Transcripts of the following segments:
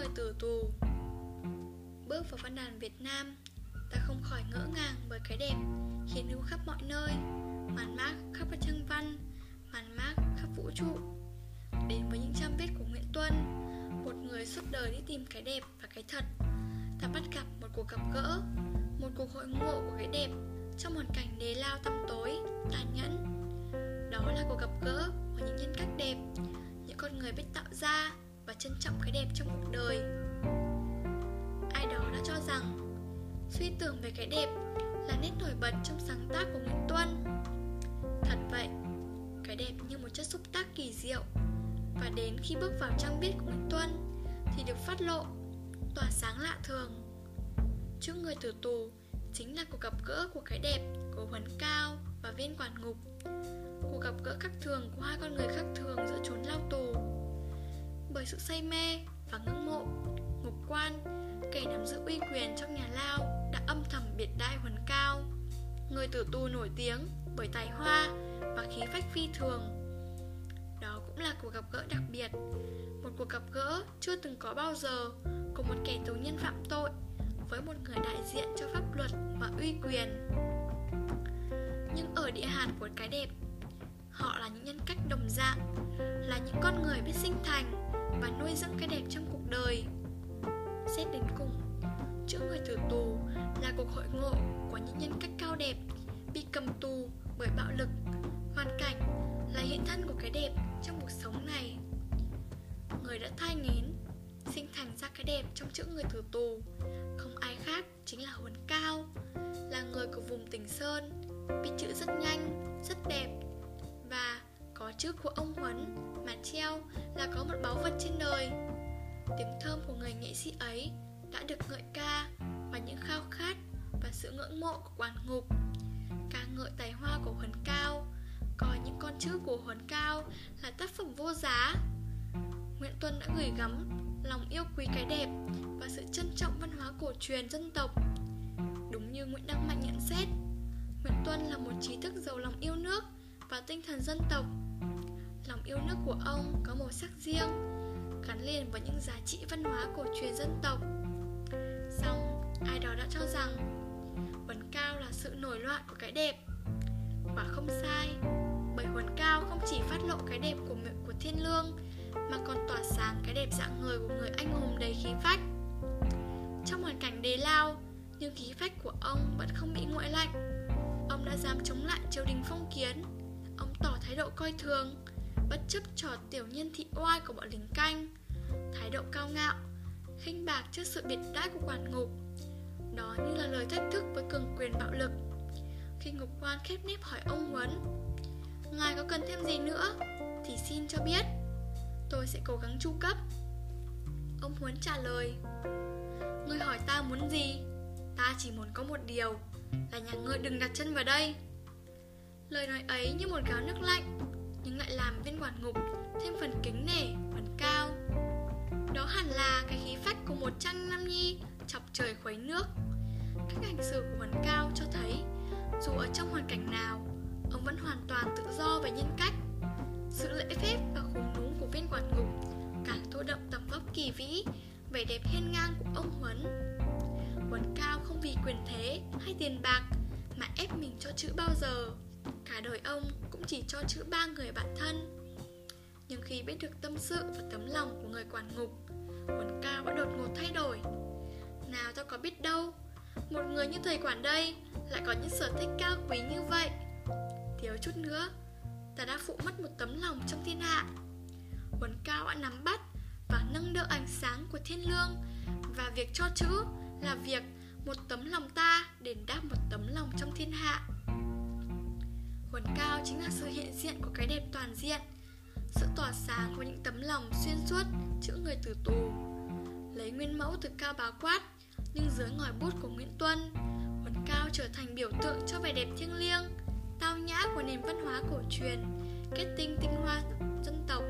người tử tù. Bước vào văn đàn Việt Nam, Ta không khỏi ngỡ ngàng bởi cái đẹp, Khiến hữu khắp mọi nơi Màn mác khắp các văn Màn mác khắp vũ trụ. Đến với những trang viết của Nguyễn Tuân, Một người suốt đời đi tìm cái đẹp và cái thật. Ta bắt gặp một cuộc gặp gỡ, Một cuộc hội ngộ của cái đẹp Trong hoàn cảnh đế lao tăm tối, Tàn nhẫn. Đó là cuộc gặp gỡ của những nhân cách đẹp, Những con người biết tạo ra và trân trọng cái đẹp trong cuộc đời. Ai đó đã cho rằng Suy tưởng về cái đẹp là nét nổi bật trong sáng tác của Nguyễn Tuân. Thật vậy, cái đẹp như một chất xúc tác kỳ diệu Và đến khi bước vào trang viết của Nguyễn Tuân Thì được phát lộ, tỏa sáng lạ thường. Trước người tử tù chính là cuộc gặp gỡ của cái đẹp của Huấn Cao và viên quản ngục. Cuộc gặp gỡ khác thường của hai con người khác thường giữa chốn bởi sự say mê và ngưỡng mộ Ngục quan, kẻ nắm giữ uy quyền trong nhà lao Đã âm thầm biệt đại Huấn Cao. Người tử tù nổi tiếng bởi tài hoa và khí phách phi thường. Đó cũng là cuộc gặp gỡ đặc biệt Một cuộc gặp gỡ chưa từng có bao giờ Của một kẻ tù nhân phạm tội Với một người đại diện cho pháp luật và uy quyền. Nhưng ở địa hạt của cái đẹp Họ là những nhân cách đồng dạng Là những con người biết sinh thành. Và nuôi dưỡng cái đẹp trong cuộc đời. Xét đến cùng chữ người tử tù là cuộc hội ngộ của những nhân cách cao đẹp Bị cầm tù bởi bạo lực Hoàn cảnh là hiện thân của cái đẹp trong cuộc sống này. Người đã thai nghén Sinh thành ra cái đẹp trong chữ người tử tù Không ai khác chính là Huấn Cao Là người của vùng tỉnh Sơn Biết chữ rất nhanh, rất đẹp trước chữ của ông Huấn Mà treo là có một báu vật trên đời. Tiếng thơm của người nghệ sĩ ấy Đã được ngợi ca Và những khao khát Và sự ngưỡng mộ của quản ngục. Ca ngợi tài hoa của Huấn Cao Coi những con chữ của Huấn Cao là tác phẩm vô giá. Nguyễn Tuân đã gửi gắm lòng yêu quý cái đẹp và sự trân trọng văn hóa cổ truyền dân tộc. Đúng như Nguyễn Đăng Mạnh nhận xét, Nguyễn Tuân là một trí thức giàu lòng yêu nước và tinh thần dân tộc. Lòng yêu nước của ông có màu sắc riêng, Gắn liền với những giá trị văn hóa cổ truyền dân tộc. Song, ai đó đã cho rằng Huấn cao là sự nổi loạn của cái đẹp Và không sai, Bởi huấn cao không chỉ phát lộ cái đẹp của của thiên lương, Mà còn tỏa sáng cái đẹp dạng người của người anh hùng đầy khí phách. Trong hoàn cảnh đế lao, Nhưng khí phách của ông vẫn không bị nguội lạnh. Ông đã dám chống lại triều đình phong kiến, Ông tỏ thái độ coi thường Bất chấp trò tiểu nhân thị oai của bọn lính canh. Thái độ cao ngạo, khinh bạc trước sự biệt đãi của quản ngục. Đó như là lời thách thức với cường quyền bạo lực. Khi ngục quan khép nếp hỏi ông Huấn, Ngài có cần thêm gì nữa Thì xin cho biết. Tôi sẽ cố gắng chu cấp. Ông Huấn trả lời, Ngươi hỏi ta muốn gì? Ta chỉ muốn có một điều, Là nhà ngươi đừng đặt chân vào đây. Lời nói ấy như một gáo nước lạnh nhưng lại làm viên quản ngục Thêm phần kính nể, phần cao. Đó hẳn là cái khí phách của một trang nam nhi Chọc trời khuấy nước. Cách hành xử của Huấn Cao cho thấy Dù ở trong hoàn cảnh nào Ông vẫn hoàn toàn tự do về nhân cách. Sự lễ phép và khủng núm của viên quản ngục Càng tô đậm tầm vóc kỳ vĩ Vẻ đẹp hiên ngang của ông Huấn. Huấn Cao không vì quyền thế hay tiền bạc Mà ép mình cho chữ bao giờ. Cả đời ông cũng chỉ cho chữ ba người bạn thân. Nhưng khi biết được tâm sự và tấm lòng của người quản ngục Huấn Cao đã đột ngột thay đổi. Nào tao có biết đâu, một người như thầy quản đây Lại có những sở thích cao quý như vậy. Thiếu chút nữa, Ta đã phụ mất một tấm lòng trong thiên hạ. Huấn cao đã nắm bắt Và nâng đỡ ánh sáng của thiên lương. Và việc cho chữ Là việc một tấm lòng ta Đền đáp một tấm lòng trong thiên hạ. Huấn cao chính là sự hiện diện của cái đẹp toàn diện. Sự tỏa sáng của những tấm lòng xuyên suốt Chữ người tử tù. Lấy nguyên mẫu từ cao bá quát nhưng dưới ngòi bút của Nguyễn Tuân Huấn Cao trở thành biểu tượng cho vẻ đẹp thiêng liêng Tao nhã của nền văn hóa cổ truyền Kết tinh tinh hoa dân tộc.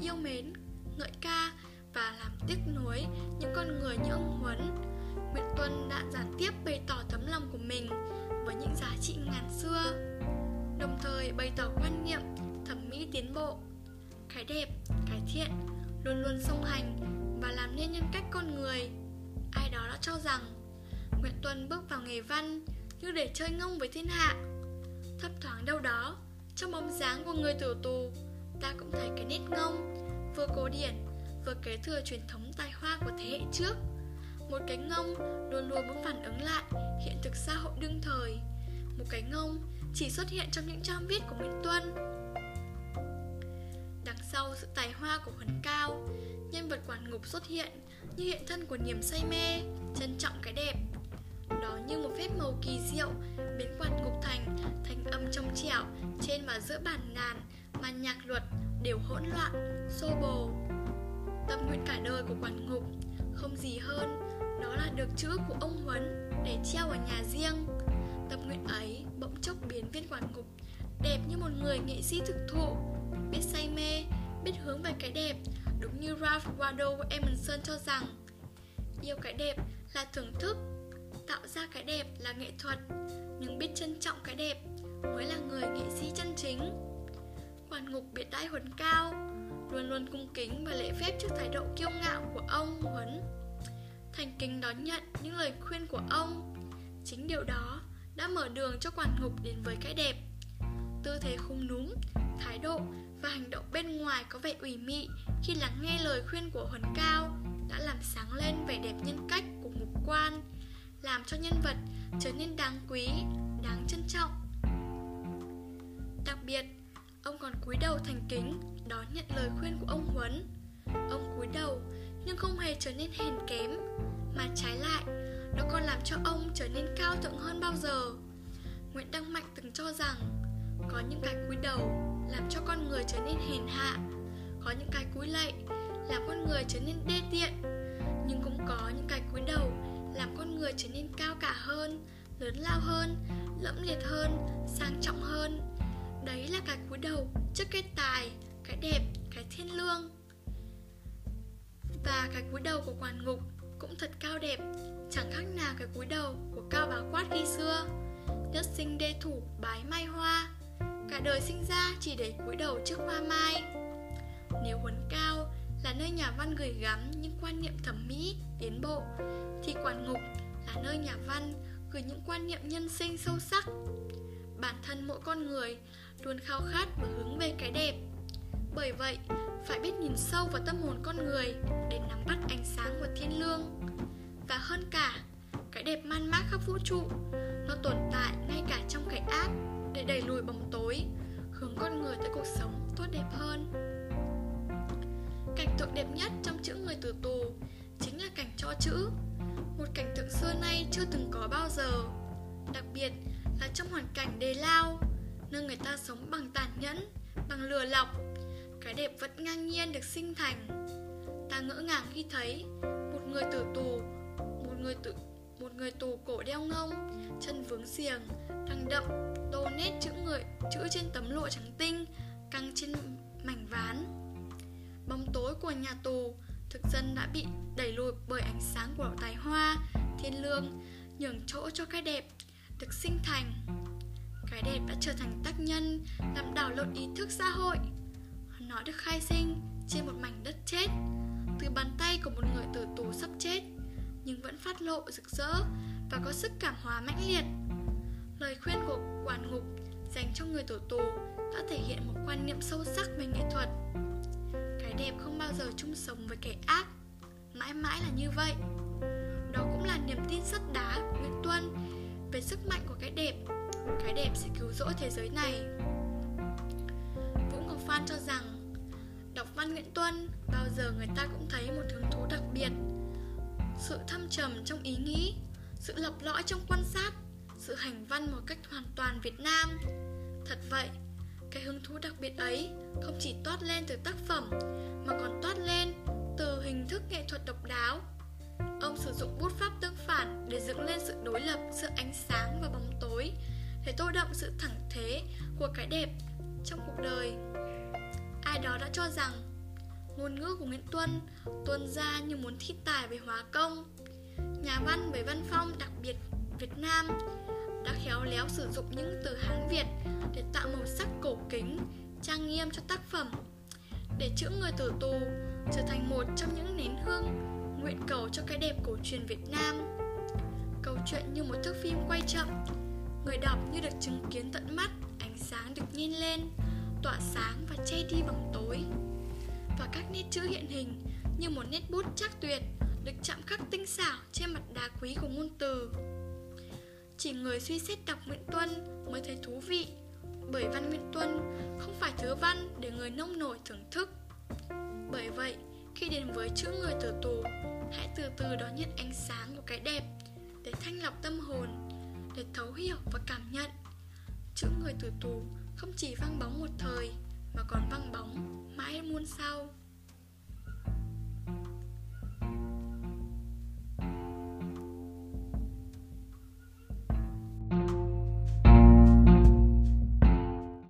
Yêu mến, ngợi ca và làm tiếc nuối những con người như ông Huấn Nguyễn Tuân đã gián tiếp bày tỏ tấm lòng của mình với những giá trị ngàn xưa. Đồng thời bày tỏ quan niệm thẩm mỹ tiến bộ Cái đẹp, cái thiện luôn luôn song hành và làm nên nhân cách con người. Ai đó đã cho rằng Nguyễn Tuân bước vào nghề văn như để chơi ngông với thiên hạ. Thấp thoáng đâu đó, trong bóng dáng của người tử tù, ta cũng thấy cái nét ngông, vừa cổ điển, vừa kế thừa truyền thống tài hoa của thế hệ trước. Một cái ngông luôn luôn muốn phản ứng lại hiện thực xã hội đương thời. Một cái ngông chỉ xuất hiện trong những trang viết của Nguyễn Tuân. Đằng sau sự tài hoa của Huấn Cao, nhân vật quản ngục xuất hiện như hiện thân của niềm say mê, trân trọng cái đẹp. Đó như một phép màu kỳ diệu, biến quản ngục thành thành âm trong trẻo trên và giữa bản ngàn mà nhạc luật đều hỗn loạn, xô bồ. Tâm nguyện cả đời của quản ngục không gì hơn đó là được chữ của ông Huấn để treo ở nhà riêng. Tâm nguyện ấy bỗng chốc biến viên quản ngục đẹp như một người nghệ sĩ thực thụ, biết say mê, biết hướng về cái đẹp, đúng như Ralph Waldo Emerson cho rằng yêu cái đẹp là thưởng thức, tạo ra cái đẹp là nghệ thuật, nhưng biết trân trọng cái đẹp mới là người nghệ sĩ chân chính. Quản ngục biệt đãi Huấn cao, luôn luôn cung kính và lễ phép trước thái độ kiêu ngạo của ông Huấn. Thành kính đón nhận những lời khuyên của ông. Chính điều đó đã mở đường cho quản ngục đến với cái đẹp. Tư thế khung núm, thái độ và hành động bên ngoài có vẻ ủy mị khi lắng nghe lời khuyên của huấn cao đã làm sáng lên vẻ đẹp nhân cách của ngục quan, làm cho nhân vật trở nên đáng quý, đáng trân trọng. Đặc biệt, ông còn cúi đầu thành kính, đón nhận lời khuyên của ông huấn. Ông cúi đầu nhưng không hề trở nên hèn kém cho ông trở nên cao thượng hơn bao giờ. Nguyễn đăng mạnh từng cho rằng, có những cái cúi đầu làm cho con người trở nên hèn hạ, có những cái cúi lạy làm con người trở nên đê tiện, nhưng cũng có những cái cúi đầu làm con người trở nên cao cả hơn, lớn lao hơn, lẫm liệt hơn, sang trọng hơn. Đấy là cái cúi đầu trước cái tài, cái đẹp, cái thiên lương. Và cái cúi đầu của quản ngục cũng thật cao đẹp. Chẳng khác nào cái cúi đầu của cao bá quát khi xưa. Nhất sinh đê thủ bái mai hoa. Cả đời sinh ra chỉ để cúi đầu trước hoa mai. Nếu huấn cao là nơi nhà văn gửi gắm những quan niệm thẩm mỹ, tiến bộ Thì quản ngục là nơi nhà văn gửi những quan niệm nhân sinh sâu sắc. Bản thân mỗi con người luôn khao khát và hướng về cái đẹp. Bởi vậy, phải biết nhìn sâu vào tâm hồn con người để nắm bắt ánh sáng của thiên lương. Và hơn cả, cái đẹp man mác khắp vũ trụ, nó tồn tại ngay cả trong cái ác để đẩy lùi bóng tối, hướng con người tới cuộc sống tốt đẹp hơn. Cảnh tượng đẹp nhất trong chữ người tử tù chính là cảnh cho chữ, một cảnh tượng xưa nay chưa từng có bao giờ. Đặc biệt là trong hoàn cảnh đề lao, nơi người ta sống bằng tàn nhẫn, bằng lừa lọc cái đẹp vẫn ngang nhiên được sinh thành ta ngỡ ngàng khi thấy một người tử tù một người tù một người tù cổ đeo ngông, chân vướng xiềng đang đậm tô nét chữ người, chữ trên tấm lụa trắng tinh, căng trên mảnh ván. Bóng tối của nhà tù, thực dân đã bị đẩy lùi bởi ánh sáng của tài hoa, thiên lương, nhường chỗ cho cái đẹp được sinh thành. Cái đẹp đã trở thành tác nhân, làm đảo lộn ý thức xã hội. Nó được khai sinh trên một mảnh đất chết. Từ bàn tay của một người tử tù sắp chết nhưng vẫn phát lộ rực rỡ và có sức cảm hóa mãnh liệt. Lời khuyên của quản ngục dành cho người tổ tù đã thể hiện một quan niệm sâu sắc về nghệ thuật. Cái đẹp không bao giờ chung sống với kẻ ác mãi mãi là như vậy. Đó cũng là niềm tin sắt đá của nguyễn tuân về sức mạnh của cái đẹp. Cái đẹp sẽ cứu rỗi thế giới này. Vũ ngọc phan cho rằng Đọc văn Nguyễn Tuân, bao giờ người ta cũng thấy một hứng thú đặc biệt. Sự thâm trầm trong ý nghĩ, sự lập lõi trong quan sát Sự hành văn một cách hoàn toàn Việt Nam. Thật vậy, cái hứng thú đặc biệt ấy không chỉ toát lên từ tác phẩm Mà còn toát lên từ hình thức nghệ thuật độc đáo. Ông sử dụng bút pháp tương phản để dựng lên sự đối lập giữa ánh sáng và bóng tối Để tô đậm sự thẳng thế của cái đẹp trong cuộc đời. Ai đó đã cho rằng ngôn ngữ của Nguyễn Tuân tuôn ra như muốn thi tài về hóa công. Nhà văn với văn phong đặc biệt Việt Nam đã khéo léo sử dụng những từ Hán Việt để tạo màu sắc cổ kính, trang nghiêm cho tác phẩm. Để chữ người tử tù trở thành một trong những nén hương nguyện cầu cho cái đẹp cổ truyền Việt Nam. Câu chuyện như một thước phim quay chậm, người đọc như được chứng kiến tận mắt, ánh sáng được nhen lên, tỏa sáng và che đi bóng tối. Và các nét chữ hiện hình như một nét bút chắc tuyệt được chạm khắc tinh xảo trên mặt đá quý của ngôn từ. Chỉ người suy xét đọc Nguyễn Tuân mới thấy thú vị Bởi văn Nguyễn Tuân không phải thứ văn để người nông nổi thưởng thức Bởi vậy, khi đến với chữ người tử tù Hãy từ từ đón nhận ánh sáng của cái đẹp Để thanh lọc tâm hồn Để thấu hiểu và cảm nhận Chữ người tử tù không chỉ văng bóng một thời mà còn văng bóng mãi muôn sau.